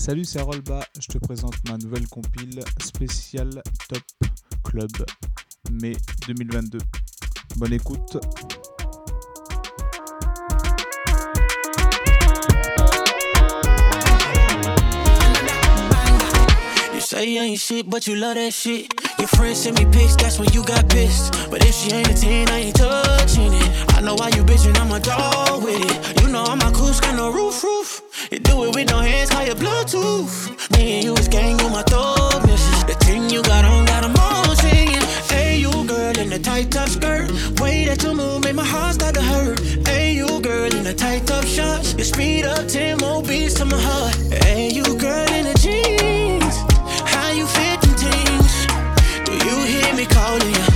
Salut, c'est Rolba. Je te présente ma nouvelle compile spéciale Top Club mai 2022. Bonne écoute. You say you ain't shit, but you love that shit. Your friends send me pics, that's when you got pissed. But if she ain't a 10, I ain't touching it. I know why you bitchin', I'm a dog with it. You know I'm a cool, got no roof, roof. Do it with no hands, call your Bluetooth. Me and you is gang, you my missus. The thing you got on, got got 'em all singing. Hey, you girl in the tight top skirt. Way that you move, make my heart start to hurt. Hey, you girl in the tight top shorts. You speed up 10 more beats to my heart. Hey, you girl in the jeans. How you fit them things? Do you hear me calling you?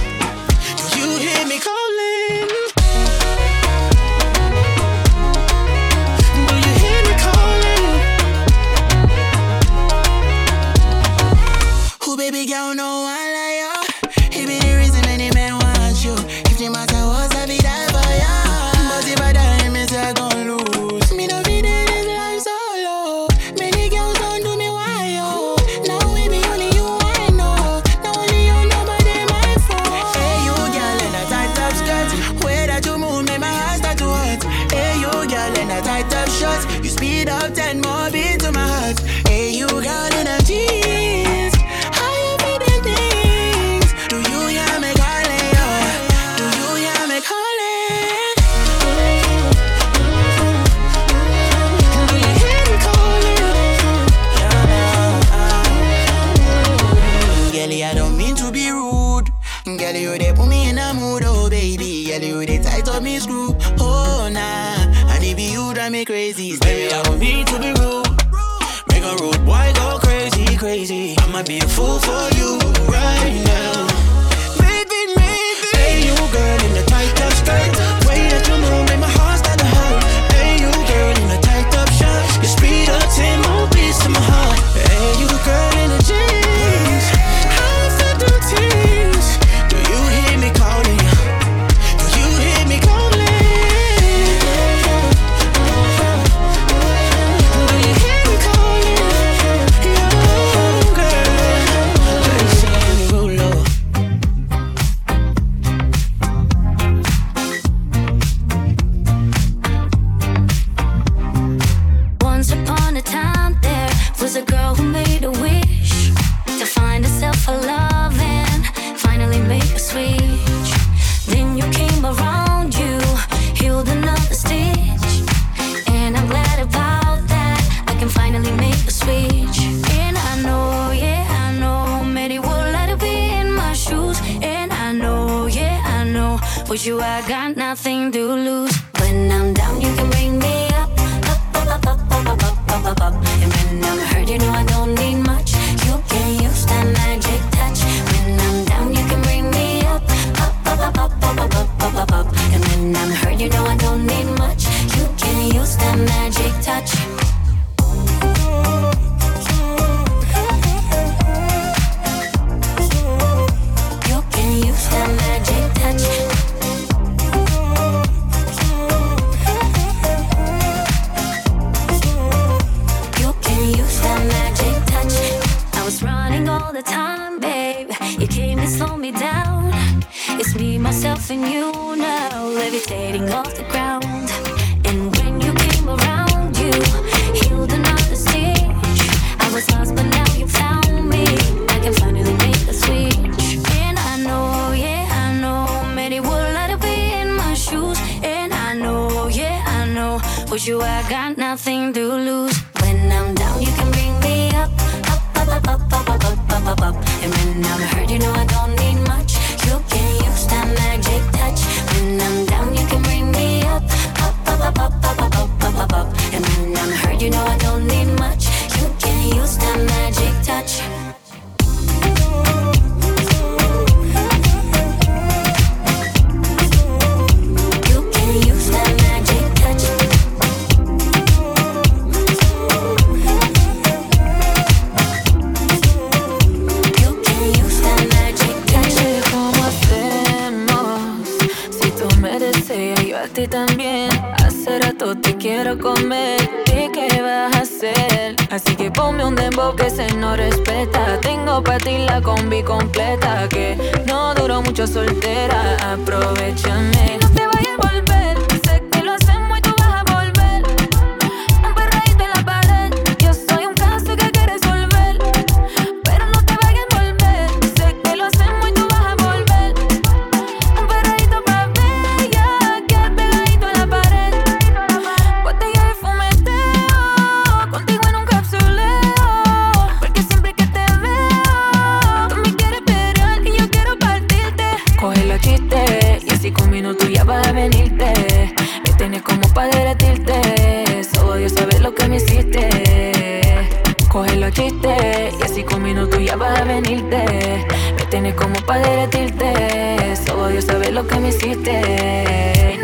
Mood, oh baby. Girl, you they tight up me screw, oh nah. And be you that me crazy. Baby, I don't mean to be rude. Make a rude boy go crazy, crazy. I might be a fool for you right now. Maybe, maybe. Hey, you girl in the tight top skirt. Way that you move, make my heart start to hurt. Hey, you girl in the tight top shorts. You speed up ten more beats to my heart. Hey, you girl all the time, babe. You came and slowed me down. It's me, myself, and you now, levitating off the ground. And when you came around, you healed another stitch. I was lost, but now you found me. I can finally make the switch. And I know, yeah, I know, many would like to be in my shoes. And I know, yeah, I know, with you I got nothing to completa que no duró mucho soltera. Aprovecha pa' derretirte. Solo Dios sabe lo que me hiciste. Coge los chistes y así con minutos ya vas a venirte. Me tienes como pa' derretirte. Solo Dios sabe lo que me hiciste.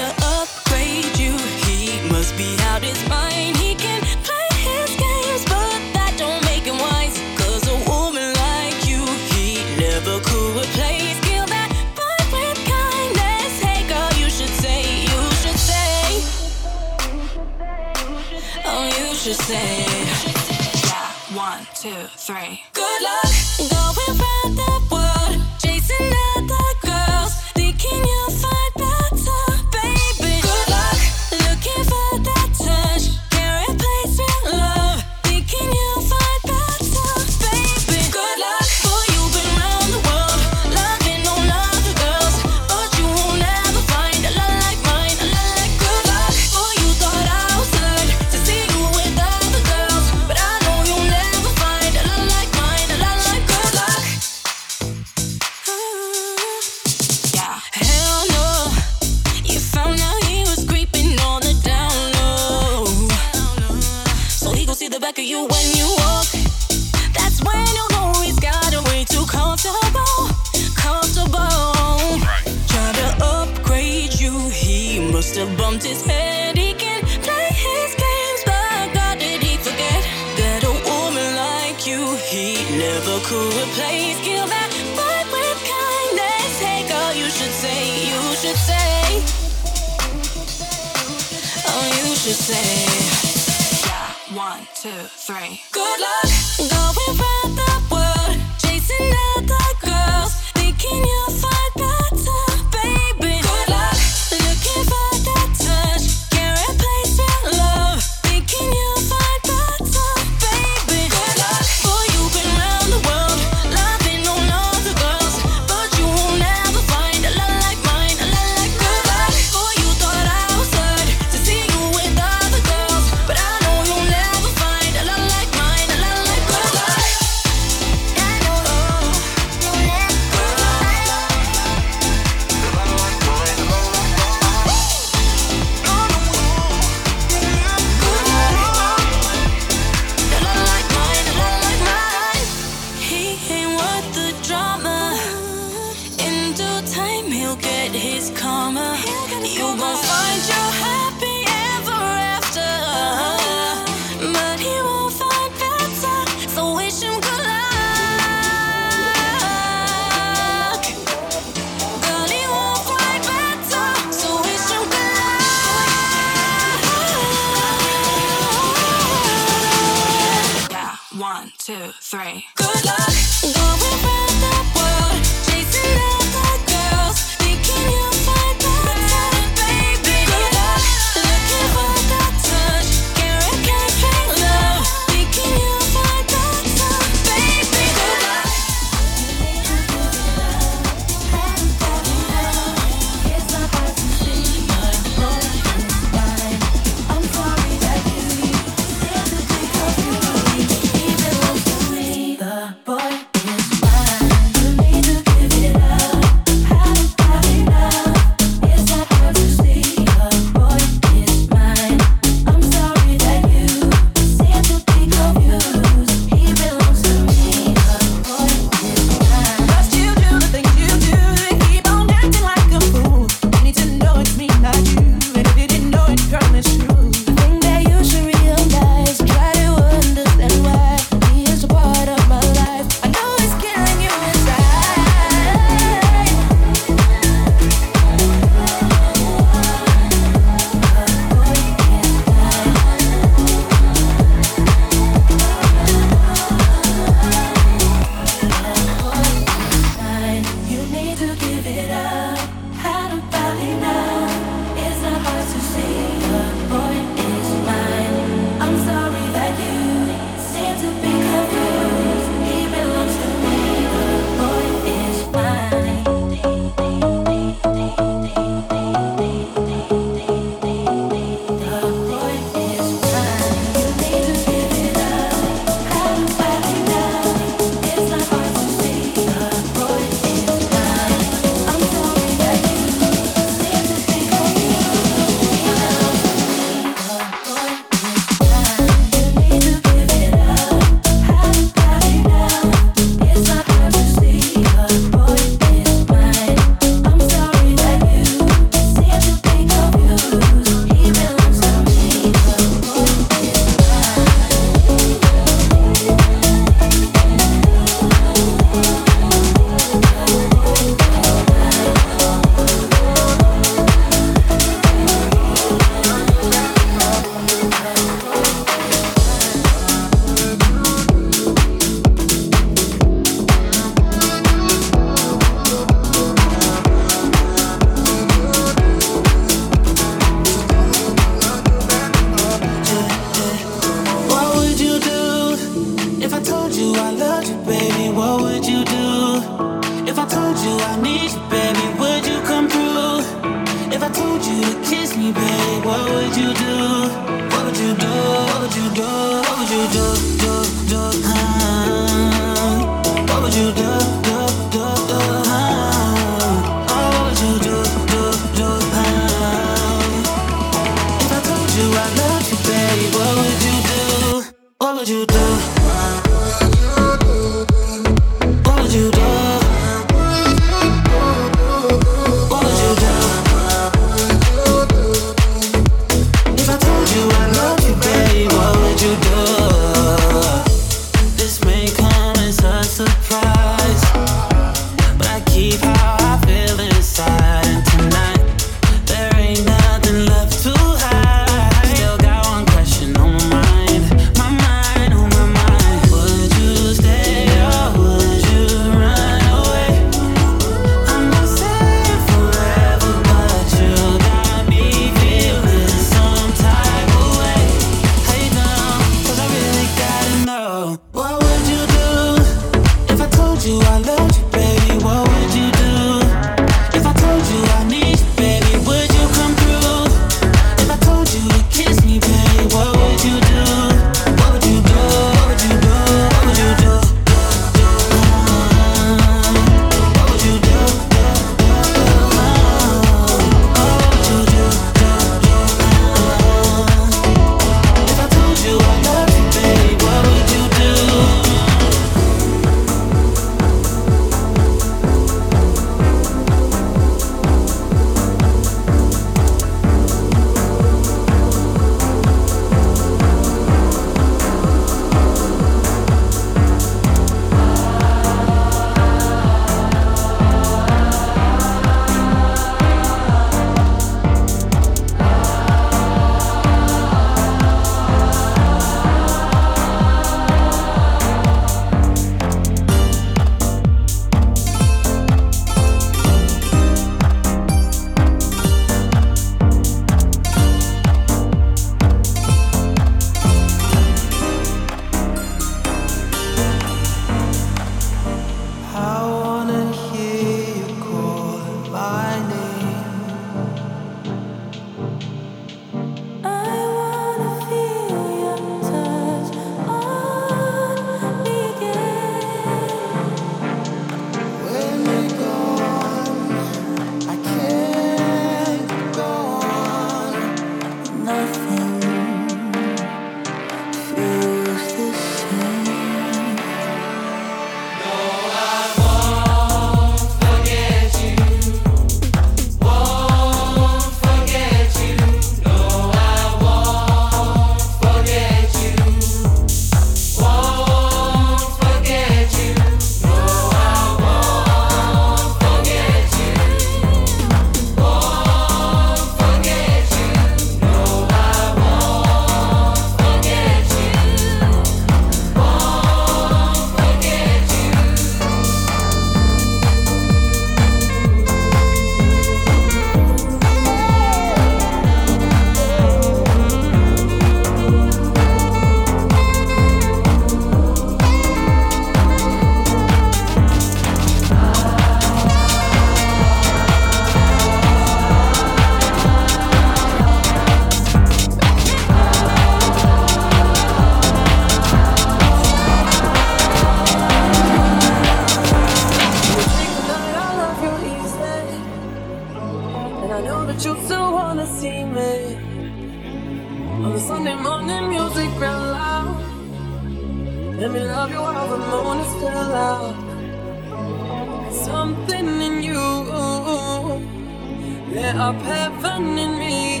up heaven in me.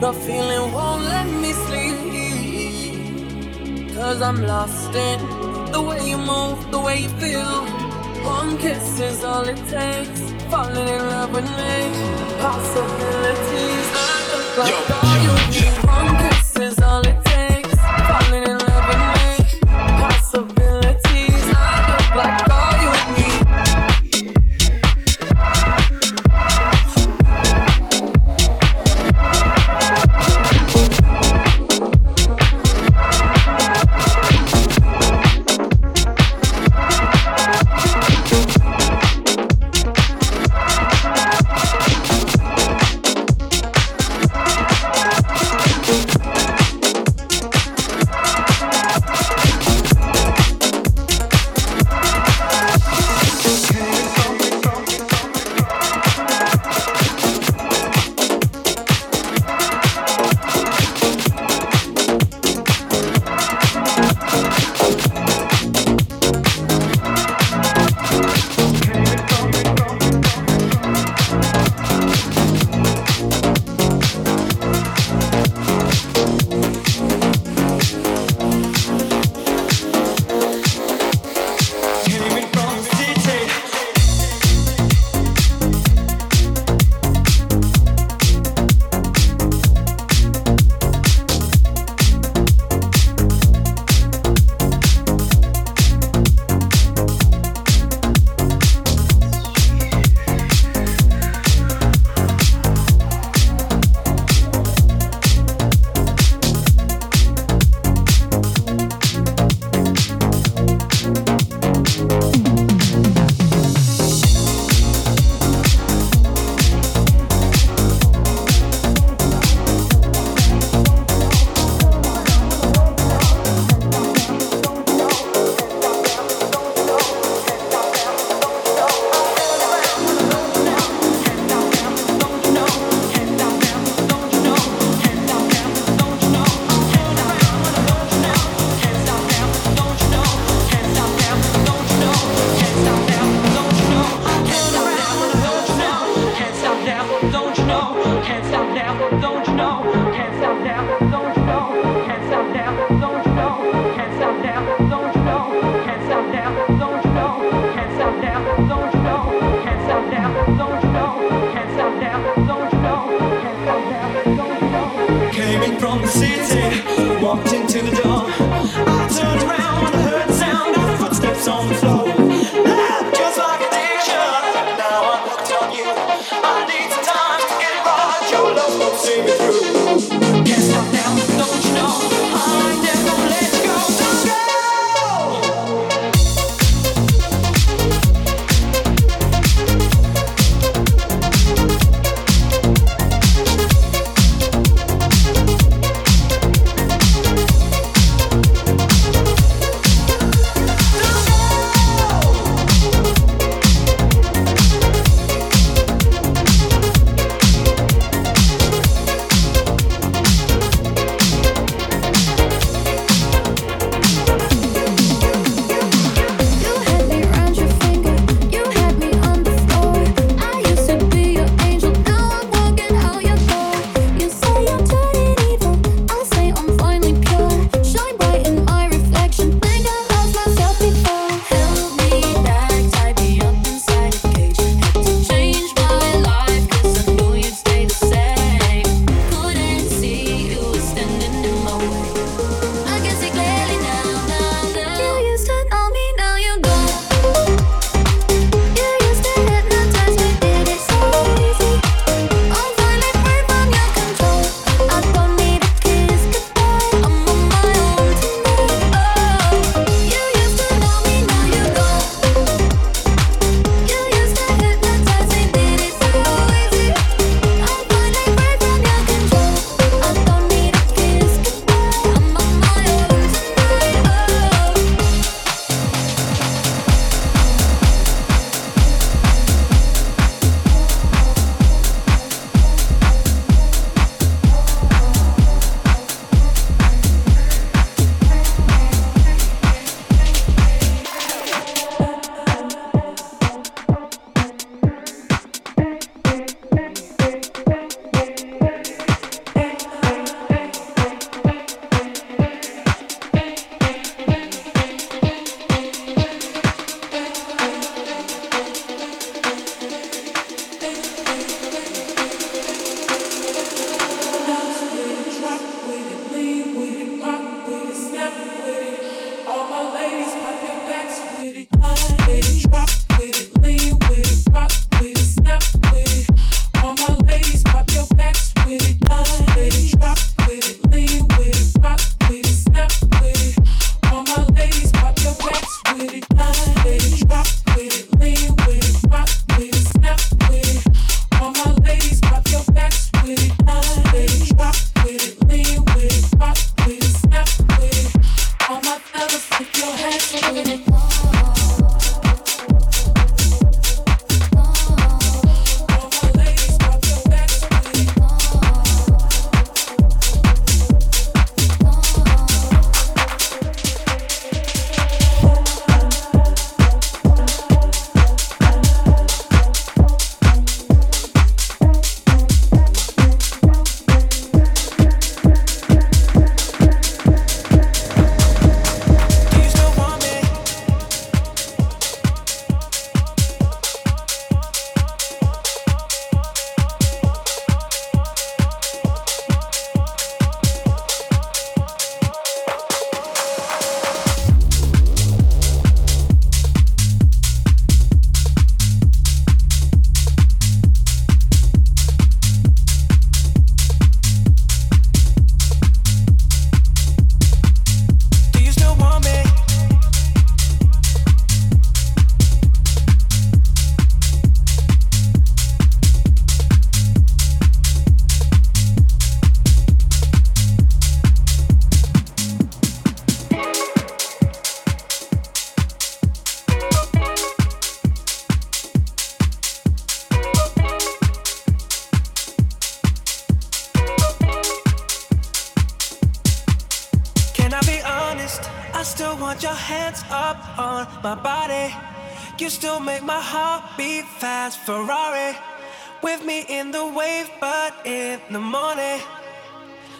The feeling won't let me sleep. Cause I'm lost in the way you move, the way you feel. One kiss is all it takes. Falling in love with me. Possibilities. Yo, yo, yo. One kiss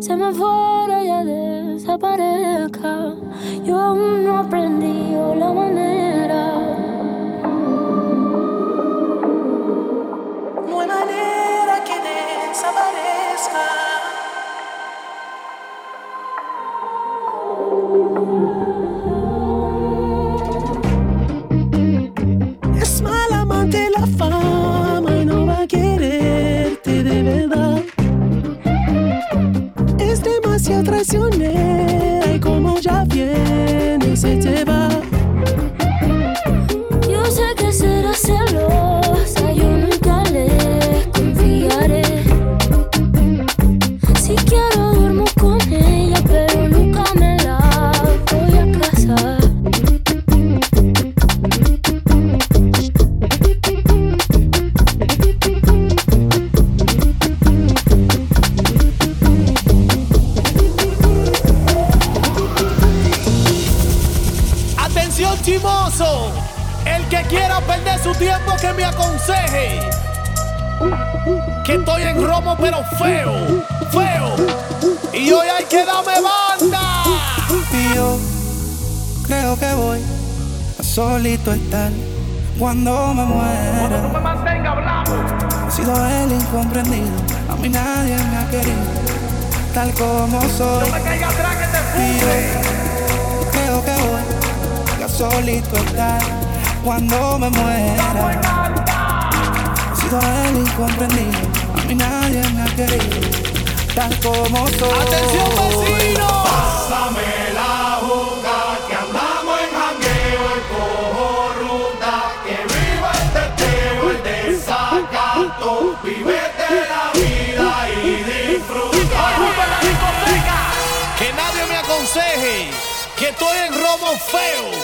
se me fuera ya desaparezca. Yo aún no aprendí la manera. desprecio traicioné. cuando me muera. He sido el incomprendido, a mí nadie me ha querido, tal como soy. ¡Atención, vecino! Pásame la boca que andamos en jangueo y cojo ruta, que viva el teteo, el desacato, vivete la vida y disfruta. ¡Ocupa la discoteca! Que nadie me aconseje que estoy en robo feo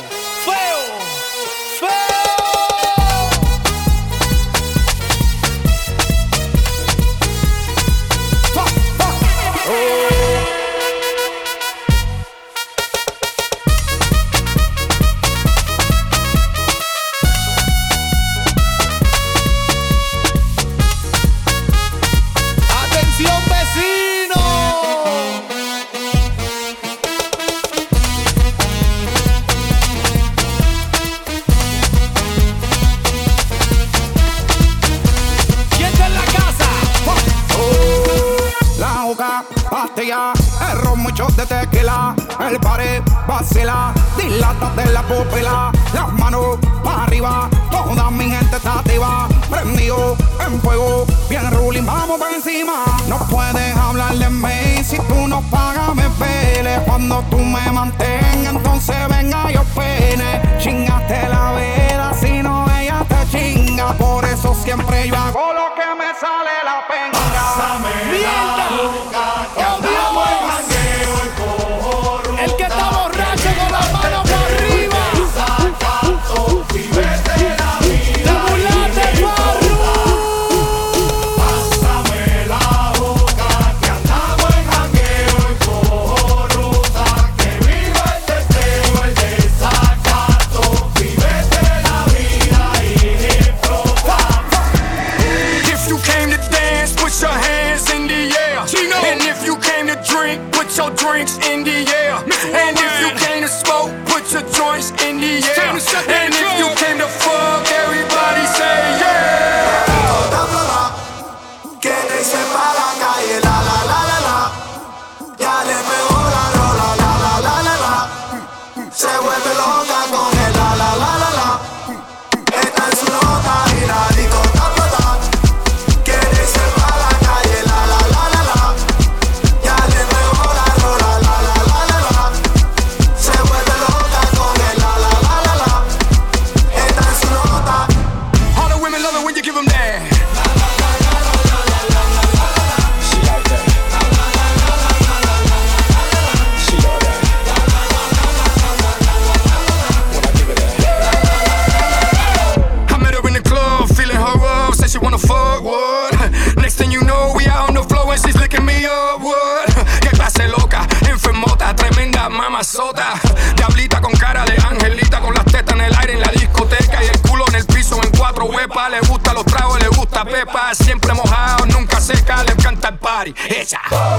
Russia.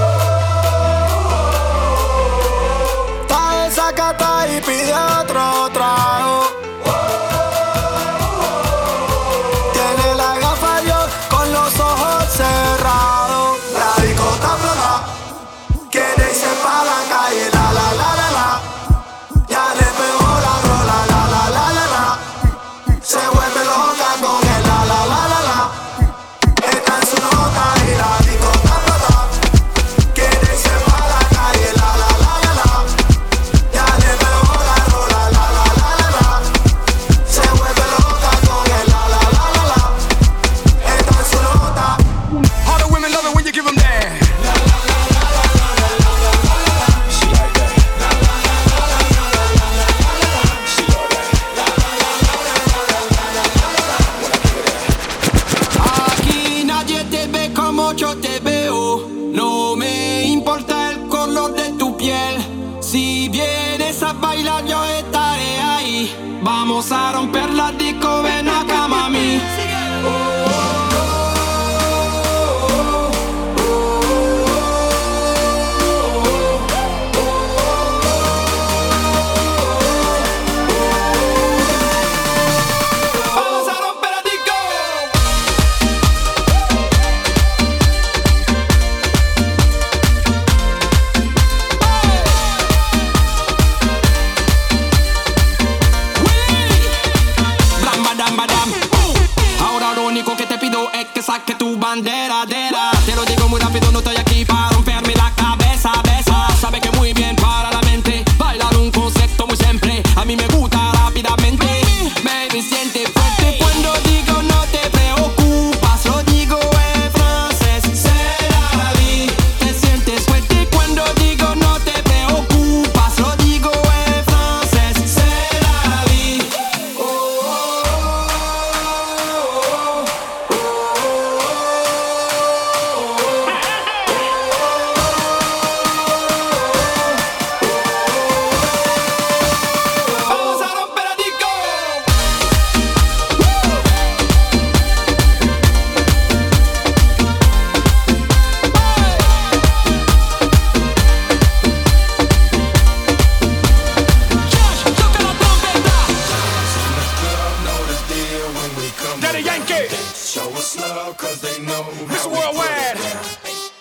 cause they know Mr. Worldwide.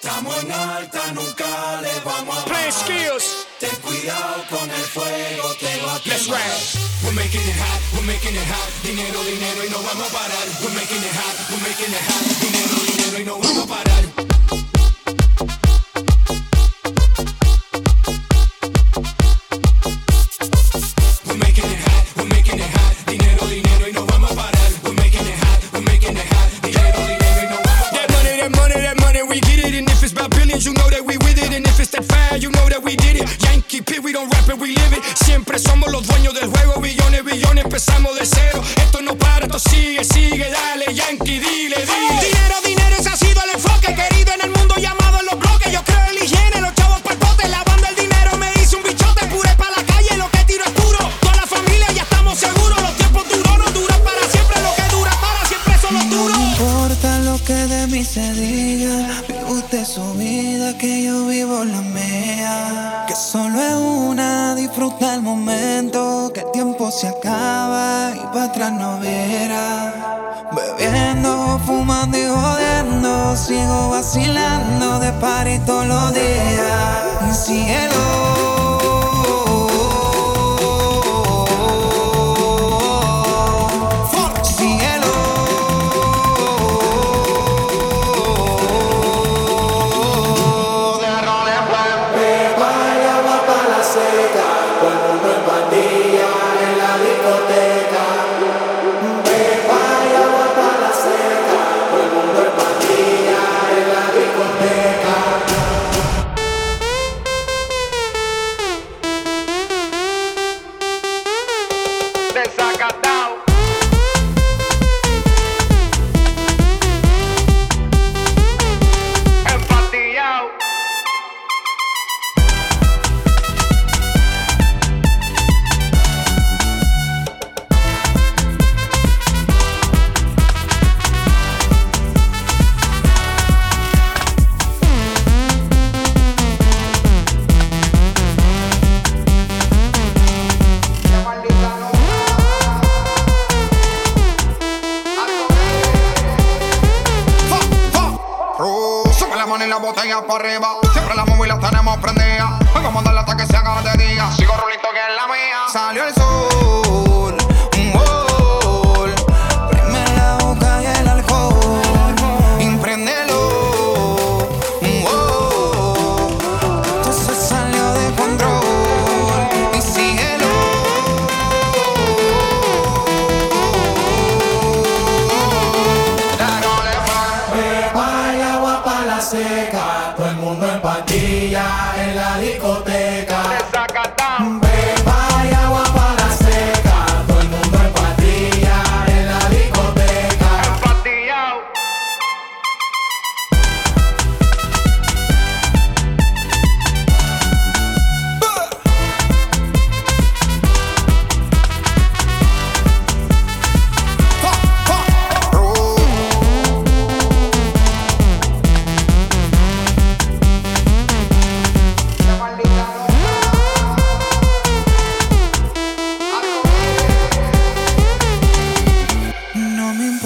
Estamos en alta, nunca le vamos a Playing skills. Ten cuidado con el fuego, te va a Let's rap. We're making it hot, we're making it hot. Dinero, dinero y no vamos a parar. We're making it hot, we're making it hot. Dinero, dinero y no vamos a parar. de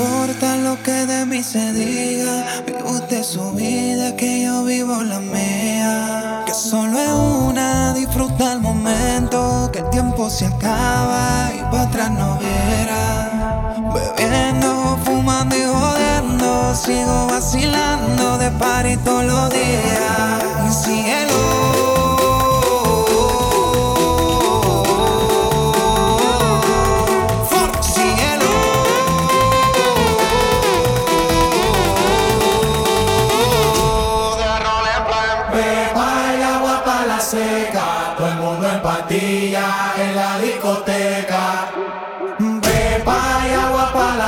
importa lo que de mí se diga. Vive usted su vida, que yo vivo la mía. Que solo es una, disfruta el momento. Que el tiempo se acaba y para atrás no verá. Bebiendo, fumando y jodiendo. Sigo vacilando de par y todos los días. Y cielo.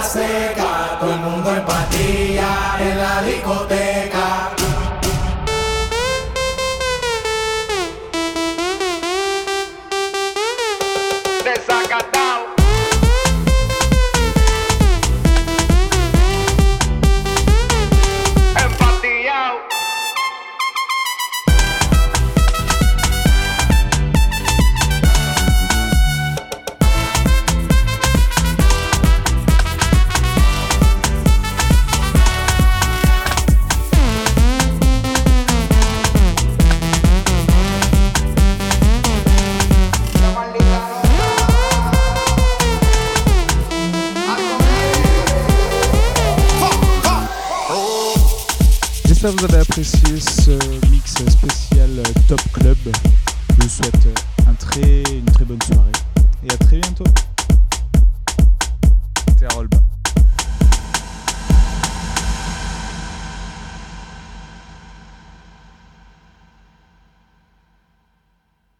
Seca. Todo el mundo en patilla en la discoteca. Vous avez apprécié ce mix spécial Top Club.